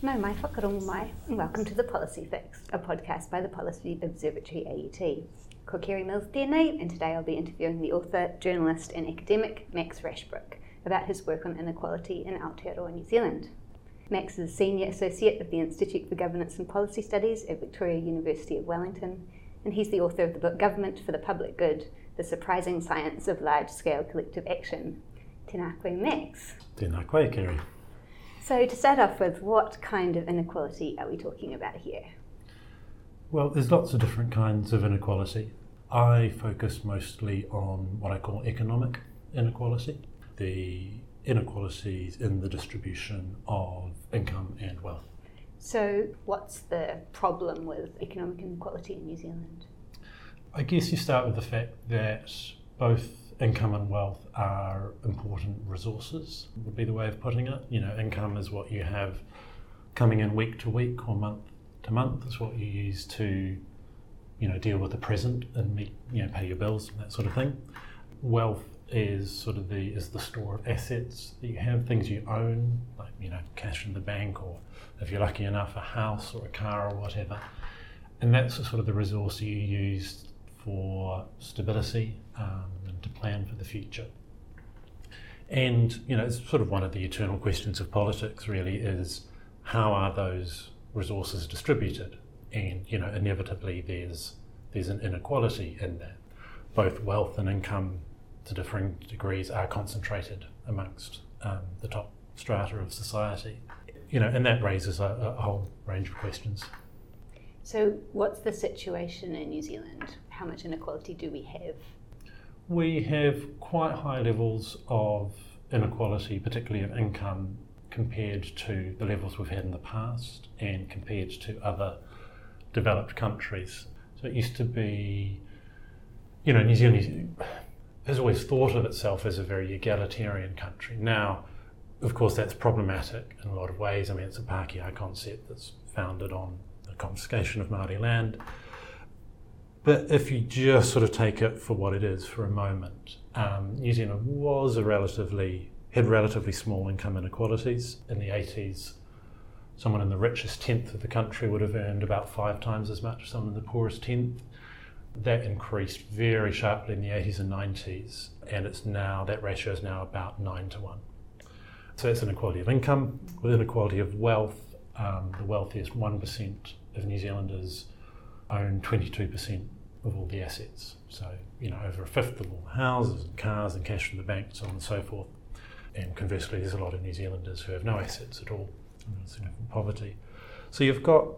No mai whakarongo mai, and welcome to The Policy Fix, a podcast by the Policy Observatory AUT. Ko Keri Mills tēnei, and today I'll be interviewing the author, journalist and academic Max Rashbrooke about his work on inequality in Aotearoa, New Zealand. Max is a Senior Associate of the Institute for Governance and Policy Studies at Victoria University of Wellington, and he's the author of the book Government for the Public Good The Surprising Science of Large Scale Collective Action. Tēnā koe, Max. Tēnā koe, Keri. So, to start off with, what kind of inequality are we talking about here? Well, there's lots of different kinds of inequality. I focus mostly on what I call economic inequality, the inequalities in the distribution of income and wealth. So, what's the problem with economic inequality in New Zealand? I guess you start with the fact that both income and wealth are important resources, would be the way of putting it. You know, income is what you have coming in week to week or month to month, It's what you use to, you know, deal with the present and meet, you know, pay your bills and that sort of thing. Wealth is sort of the is the store of assets that you have, things you own, like you know, cash in the bank, or if you're lucky enough, a house or a car or whatever. And that's sort of the resource you use for stability um, and to plan for the future. And you know, it's sort of one of the eternal questions of politics. Really, is how are those resources distributed? And you know, inevitably, there's there's an inequality in that. Both wealth and income, to differing degrees, are concentrated amongst um, the top strata of society. You know, and that raises a, a whole range of questions. So, what's the situation in New Zealand? How much inequality do we have? We have quite high levels of inequality, particularly of income, compared to the levels we've had in the past and compared to other developed countries. So, it used to be, you know, New Zealand has always thought of itself as a very egalitarian country. Now, of course, that's problematic in a lot of ways. I mean, it's a Pākehā concept that's founded on confiscation of Māori land. But if you just sort of take it for what it is for a moment, um, New Zealand was a relatively had relatively small income inequalities in the 80s. Someone in the richest tenth of the country would have earned about five times as much as someone in the poorest tenth. That increased very sharply in the 80s and 90s, and it's now that ratio is now about nine to one. So that's inequality of income. With inequality of wealth, um, the wealthiest 1% of New Zealanders own 22% of all the assets. So, you know, over a fifth of all the houses and cars and cash from the bank, so on and so forth. And conversely, there's a lot of New Zealanders who have no assets at all, significant poverty. So you've got,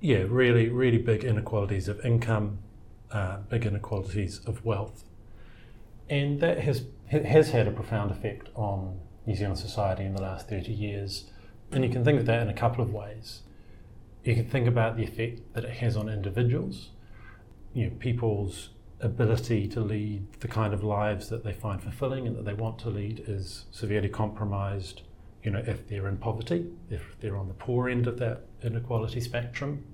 yeah, really, really big inequalities of income, uh, big inequalities of wealth. And that has, has had a profound effect on New Zealand society in the last 30 years. And you can think of that in a couple of ways you can think about the effect that it has on individuals, you know, people's ability to lead the kind of lives that they find fulfilling and that they want to lead is severely compromised, you know, if they're in poverty, if they're on the poor end of that inequality spectrum.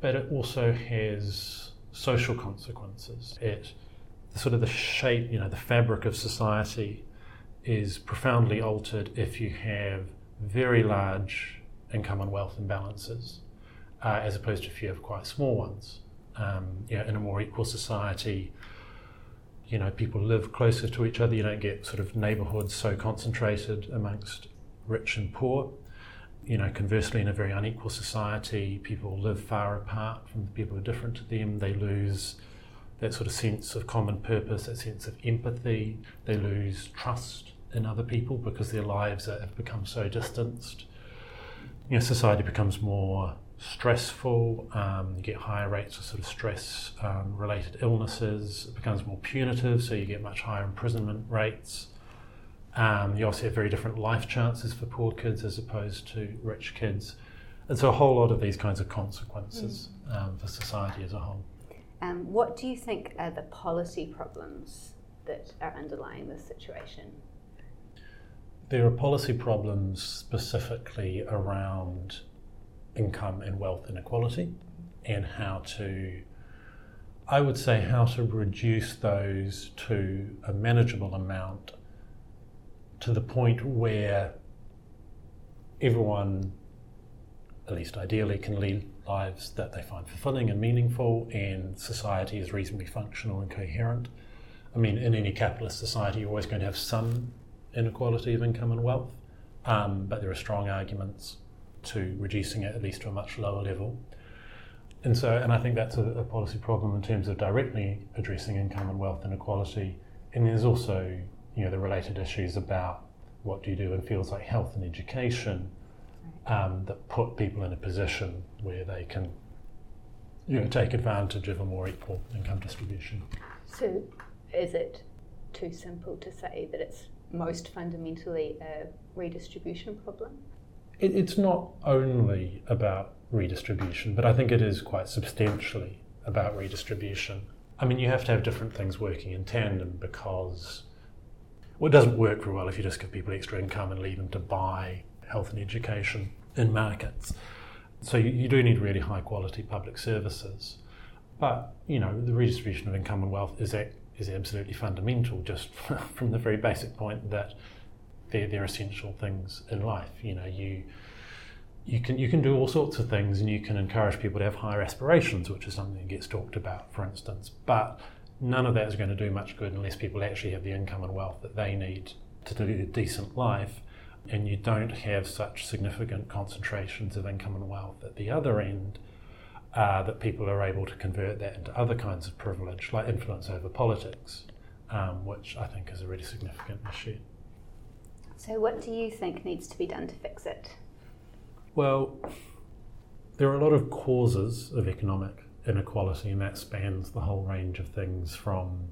But it also has social consequences. It sort of the shape, you know, the fabric of society is profoundly altered if you have very large and wealth imbalances, uh, as opposed to a few of quite small ones. Um, you know, in a more equal society, you know, people live closer to each other. You don't get sort of neighbourhoods so concentrated amongst rich and poor. You know, conversely, in a very unequal society, people live far apart from the people who are different to them. They lose that sort of sense of common purpose, that sense of empathy. They lose trust in other people because their lives have become so distanced you know, society becomes more stressful, um, you get higher rates of sort of stress um, related illnesses, it becomes more punitive, so you get much higher imprisonment rates. Um, you also have very different life chances for poor kids as opposed to rich kids. And so a whole lot of these kinds of consequences mm. for society as a whole. Um, what do you think are the policy problems that are underlying this situation? There are policy problems specifically around income and wealth inequality and how to, I would say, how to reduce those to a manageable amount to the point where everyone, at least ideally, can lead lives that they find fulfilling and meaningful, and society is reasonably functional and coherent. I mean, in any capitalist society, you're always going to have some inequality of income and wealth, um, but there are strong arguments to reducing it at least to a much lower level. And so, and I think that's a, a policy problem in terms of directly addressing income and wealth inequality. And there's also, you know, the related issues about what do you do in fields like health and education um, that put people in a position where they can, you know, take advantage of a more equal income distribution. So, is it too simple to say that it's most fundamentally a redistribution problem? It, it's not only about redistribution, but I think it is quite substantially about redistribution. I mean, you have to have different things working in tandem because well, it doesn't work very well if you just give people extra income and leave them to buy health and education in markets. So you, you do need really high quality public services. But, you know, the redistribution of income and wealth is, a, is absolutely fundamental just from the very basic point that they're, they're essential things in life. You know, you you can you can do all sorts of things and you can encourage people to have higher aspirations, which is something that gets talked about, for instance. But none of that is going to do much good unless people actually have the income and wealth that they need to do a decent life. And you don't have such significant concentrations of income and wealth at the other end uh, that people are able to convert that into other kinds of privilege, like influence over politics, um, which I think is a really significant issue. So, what do you think needs to be done to fix it? Well, there are a lot of causes of economic inequality, and that spans the whole range of things from,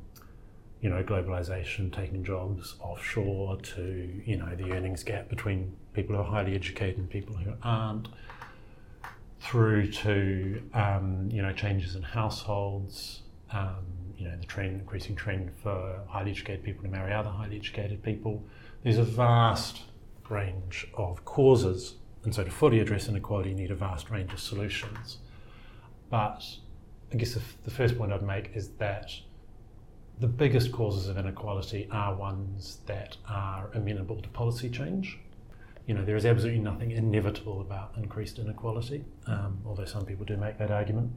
you know, globalization taking jobs offshore to, you know, the earnings gap between people who are highly educated and people who aren't, through to, um, you know, changes in households, um, you know, the trend, increasing trend for highly educated people to marry other highly educated people. There's a vast range of causes and so to fully address inequality, you need a vast range of solutions. But I guess the first point I'd make is that the biggest causes of inequality are ones that are amenable to policy change. You know, there is absolutely nothing inevitable about increased inequality, um, although some people do make that argument.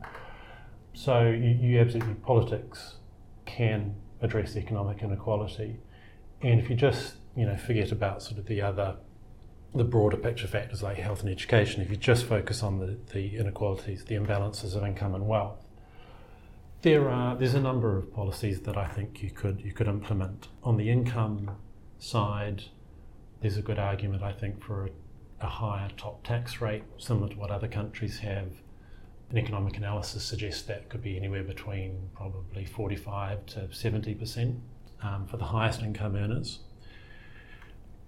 So you, you absolutely, politics can address economic inequality. And if you just, you know, forget about sort of the other the broader picture factors like health and education, if you just focus on the, the inequalities, the imbalances of income and wealth, there are there's a number of policies that I think you could you could implement. On the income side, there's a good argument I think for a, a higher top tax rate, similar to what other countries have. An economic analysis suggests that could be anywhere between probably 45 to 70 percent um, for the highest income earners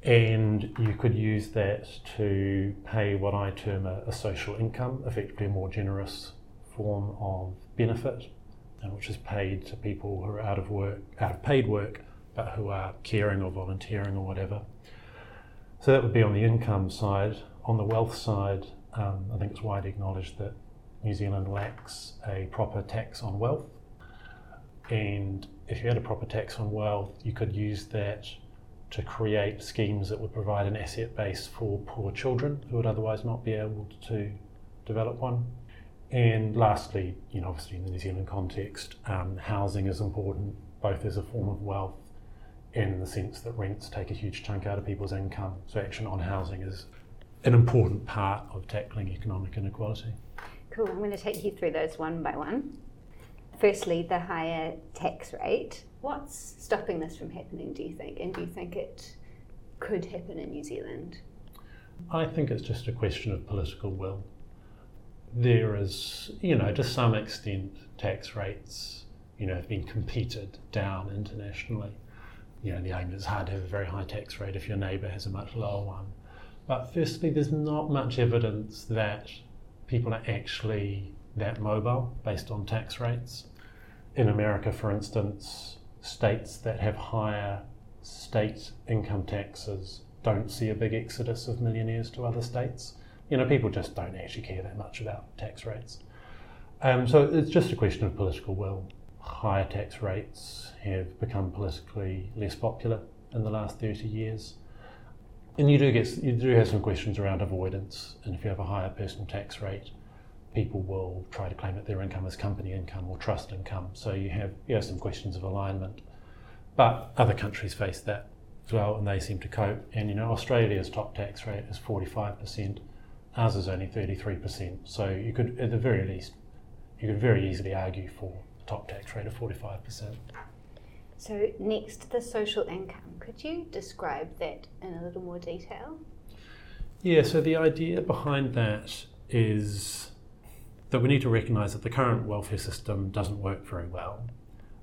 and you could use that to pay what I term a, a, social income, effectively a more generous form of benefit, and which is paid to people who are out of work, out of paid work, but who are caring or volunteering or whatever. So that would be on the income side. On the wealth side, um, I think it's widely acknowledged that New Zealand lacks a proper tax on wealth. And if you had a proper tax on wealth, you could use that to create schemes that would provide an asset base for poor children who would otherwise not be able to develop one. And lastly, you know, obviously in the New Zealand context, um, housing is important both as a form of wealth in the sense that rents take a huge chunk out of people's income. So action on housing is an important part of tackling economic inequality. Cool. I'm going to take you through those one by one. Firstly, the higher tax rate. What's stopping this from happening, do you think? And do you think it could happen in New Zealand? I think it's just a question of political will. There is, you know, to some extent, tax rates, you know, have been competed down internationally. You know, the aim is hard to have a very high tax rate if your neighbour has a much lower one. But firstly, there's not much evidence that people are actually that mobile based on tax rates. In America, for instance, states that have higher state income taxes don't see a big exodus of millionaires to other states. You know, people just don't actually care that much about tax rates. Um, so it's just a question of political will. Higher tax rates have become politically less popular in the last 30 years. And you do get you do have some questions around avoidance, and if you have a higher personal tax rate, people will try to claim that their income is company income or trust income. So you have you have some questions of alignment. But other countries face that as well, and they seem to cope. And you know, Australia's top tax rate is forty five percent. Ours is only thirty three percent. So you could, at the very least, you could very easily argue for top tax rate of forty five percent. So next, the social income. Could you describe that in a little more detail? Yeah. So the idea behind that is that we need to recognise that the current welfare system doesn't work very well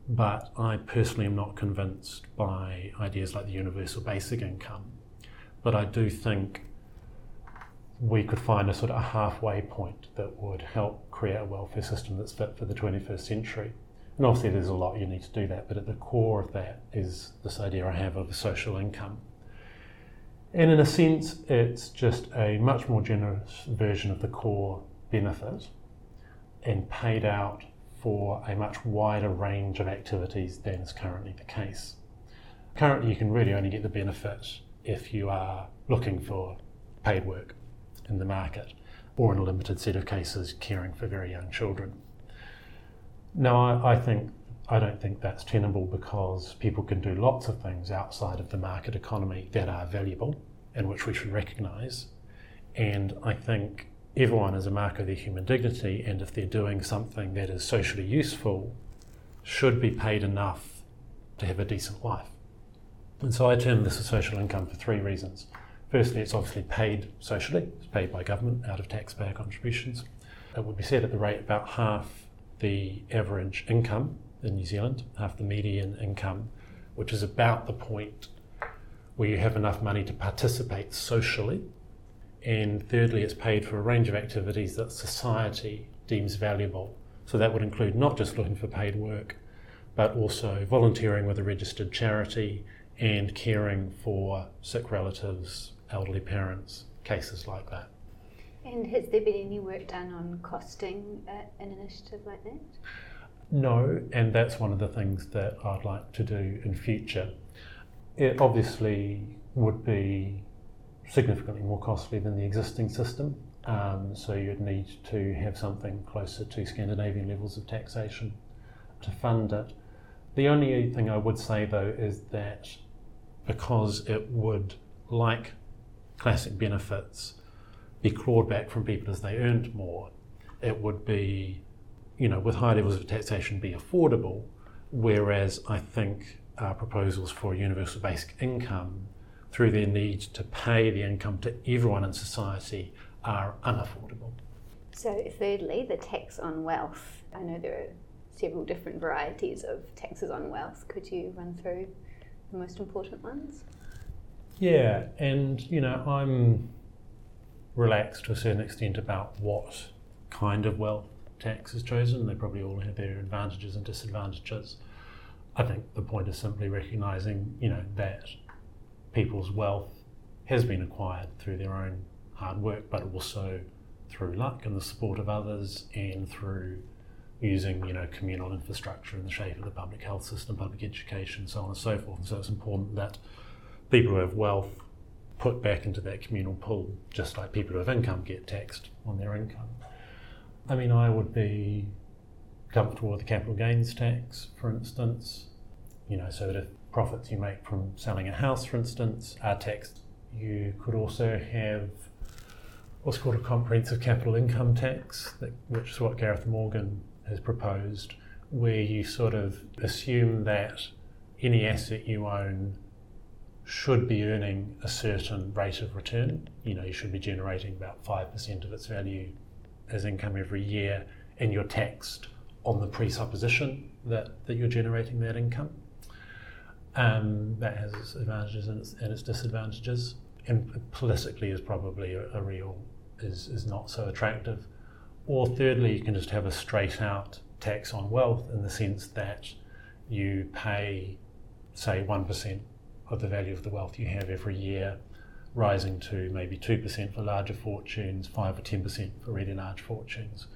but I personally am not convinced by ideas like the universal basic income. But I do think we could find a sort of a halfway point that would help create a welfare system that's fit for the 21st century. And obviously, there's a lot you need to do that, but at the core of that is this idea I have of a social income. And in a sense, it's just a much more generous version of the core benefit and paid out for a much wider range of activities than is currently the case. Currently, you can really only get the benefit if you are looking for paid work in the market or in a limited set of cases caring for very young children. Now, I, I think I don't think that's tenable because people can do lots of things outside of the market economy that are valuable and which we should recognise. And I think everyone is a mark of their human dignity, and if they're doing something that is socially useful, should be paid enough to have a decent life. And so I term this a social income for three reasons. Firstly, it's obviously paid socially, it's paid by government out of taxpayer contributions. It would be set at the rate about half the average income in New Zealand, half the median income, which is about the point where you have enough money to participate socially and thirdly, it's paid for a range of activities that society deems valuable. So that would include not just looking for paid work, but also volunteering with a registered charity and caring for sick relatives, elderly parents, cases like that. And has there been any work done on costing uh, an initiative like that? No, and that's one of the things that I'd like to do in future. It obviously would be significantly more costly than the existing system. Um, so you'd need to have something closer to Scandinavian levels of taxation to fund it. The only thing I would say though is that because it would, like classic benefits, be clawed back from people as they earned more, it would be, you know, with high levels of taxation, be affordable. Whereas I think proposals for universal basic income through their need to pay the income to everyone in society are unaffordable. So, thirdly, the tax on wealth. I know there are several different varieties of taxes on wealth. Could you run through the most important ones? Yeah, and you know, I'm relaxed to a certain extent about what kind of wealth tax is chosen. They probably all have their advantages and disadvantages. I think the point is simply recognizing, you know, that people's wealth has been acquired through their own hard work, but also through luck and the support of others, and through using you know communal infrastructure in the shape of the public health system, public education, so on and so forth. And so it's important that people who have wealth put back into that communal pool, just like people who have income get taxed on their income. I mean, I would be comfortable with the capital gains tax, for instance. You know, so that if profits you make from selling a house, for instance, are taxed. You could also have what's called a comprehensive capital income tax, which is what Gareth Morgan has proposed, where you sort of assume that any asset you own should be earning a certain rate of return. You know, you should be generating about 5% of its value as income every year, and you're taxed on the presupposition that, that you're generating that income. Um, that has its advantages and its, and its disadvantages. And politically is probably a, a, real is is not so attractive. Or thirdly, you can just have a straight out tax on wealth in the sense that you pay, say, one percent of the value of the wealth you have every year, rising to maybe two percent for larger fortunes, five or ten percent for really large fortunes.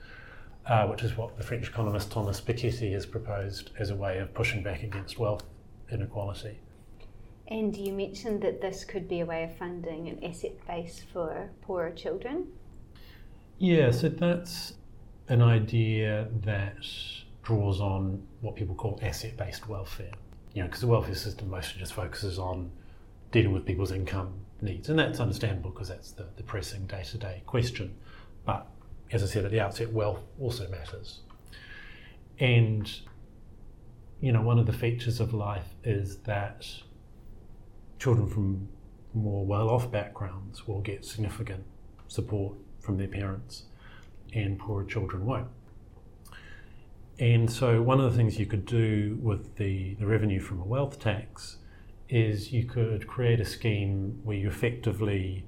Uh, which is what the French economist Thomas Piketty has proposed as a way of pushing back against wealth inequality. And you mentioned that this could be a way of funding an asset base for poorer children. Yeah, so that's an idea that draws on what people call asset based welfare. You know, because the welfare system mostly just focuses on dealing with people's income needs, and that's understandable because that's the, the pressing day to day question. But as I said at the outset, wealth also matters. And, you know, one of the features of life is that children from more well off backgrounds will get significant support from their parents, and poorer children won't. And so, one of the things you could do with the, the revenue from a wealth tax is you could create a scheme where you effectively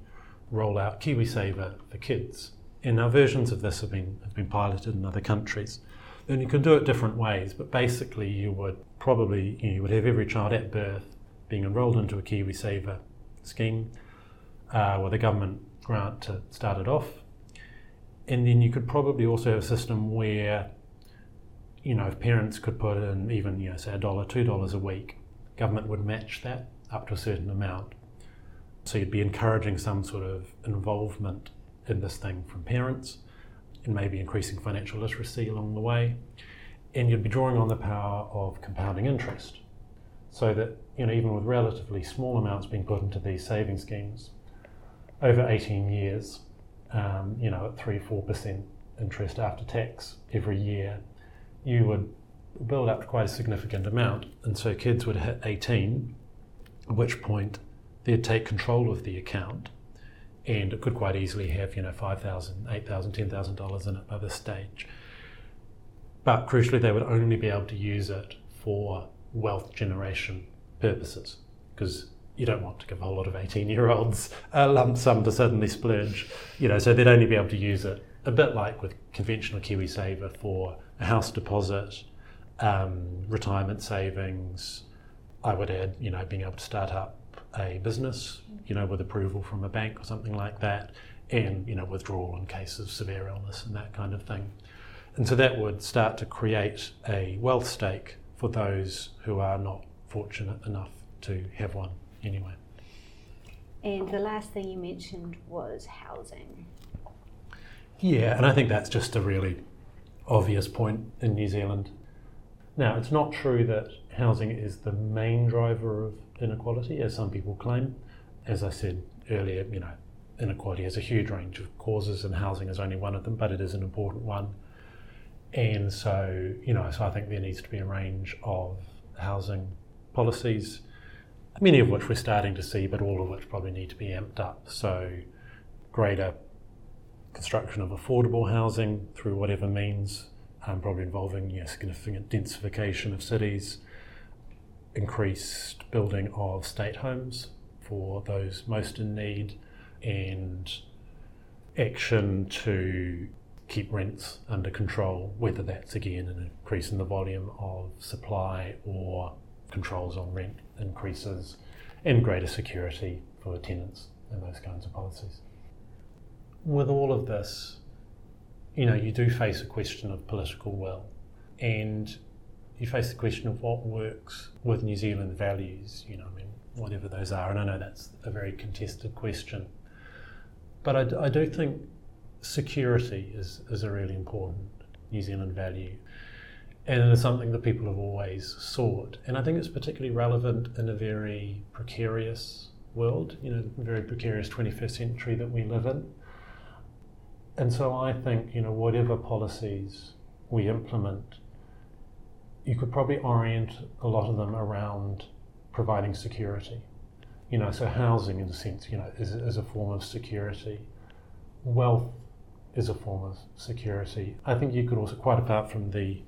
roll out KiwiSaver for kids. And now versions of this have been have been piloted in other countries. And you can do it different ways, but basically you would probably you, know, you would have every child at birth being enrolled into a KiwiSaver scheme uh, with a government grant to start it off. And then you could probably also have a system where, you know, if parents could put in even, you know, say a dollar, two dollars a week, government would match that up to a certain amount. So you'd be encouraging some sort of involvement in this thing from parents and maybe increasing financial literacy along the way. And you'd be drawing on the power of compounding interest so that you know even with relatively small amounts being put into these saving schemes over 18 years, um, you know at three four percent interest after tax every year, you would build up quite a significant amount, and so kids would hit 18, at which point they'd take control of the account, and it could quite easily have you know five thousand, eight thousand, ten thousand dollars in it by this stage. But crucially, they would only be able to use it for wealth generation purposes because you don't want to give a whole lot of 18 year olds a lump sum to suddenly splurge. You know, so they'd only be able to use it a bit like with conventional KiwiSaver for a house deposit, um, retirement savings. I would add, you know, being able to start up a business, you know, with approval from a bank or something like that, and, you know, withdrawal in case of severe illness and that kind of thing. And so that would start to create a wealth stake for those who are not fortunate enough to have one anyway. And the last thing you mentioned was housing. Yeah, and I think that's just a really obvious point in New Zealand. Now, it's not true that housing is the main driver of inequality, as some people claim. As I said earlier, you know, inequality has a huge range of causes, and housing is only one of them, but it is an important one. And so, you know, so I think there needs to be a range of housing policies, many of which we're starting to see, but all of which probably need to be amped up. So, greater construction of affordable housing through whatever means, um, probably involving you know, significant densification of cities, increased building of state homes for those most in need, and action to keep rents under control, whether that's again an increase in the volume of supply or controls on rent increases, and greater security for tenants and those kinds of policies. With all of this, you know, you do face a question of political will, and you face the question of what works with New Zealand values, you know, I mean, whatever those are, and I know that's a very contested question. But I, I do think security is, is a really important New Zealand value. And it is something that people have always sought. And I think it's particularly relevant in a very precarious world, you know, very precarious 21st century that we live in. And so I think, you know, whatever policies we implement, you could probably orient a lot of them around providing security. You know, so housing, in a sense, you know, is, is a form of security. Wealth is a form of security. I think you could also, quite apart from the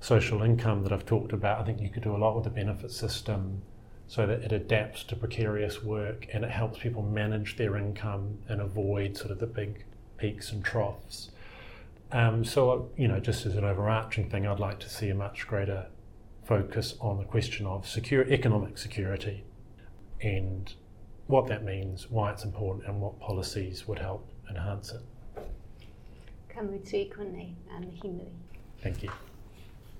social income that I've talked about, I think you could do a lot with the benefit system so that it adapts to precarious work and it helps people manage their income and avoid sort of the big peaks and troughs. Um, so, you know, just as an overarching thing, I'd like to see a much greater focus on the question of secure economic security and what that means, why it's important, and what policies would help enhance it. Ka mutu i konei, Anna Thank you.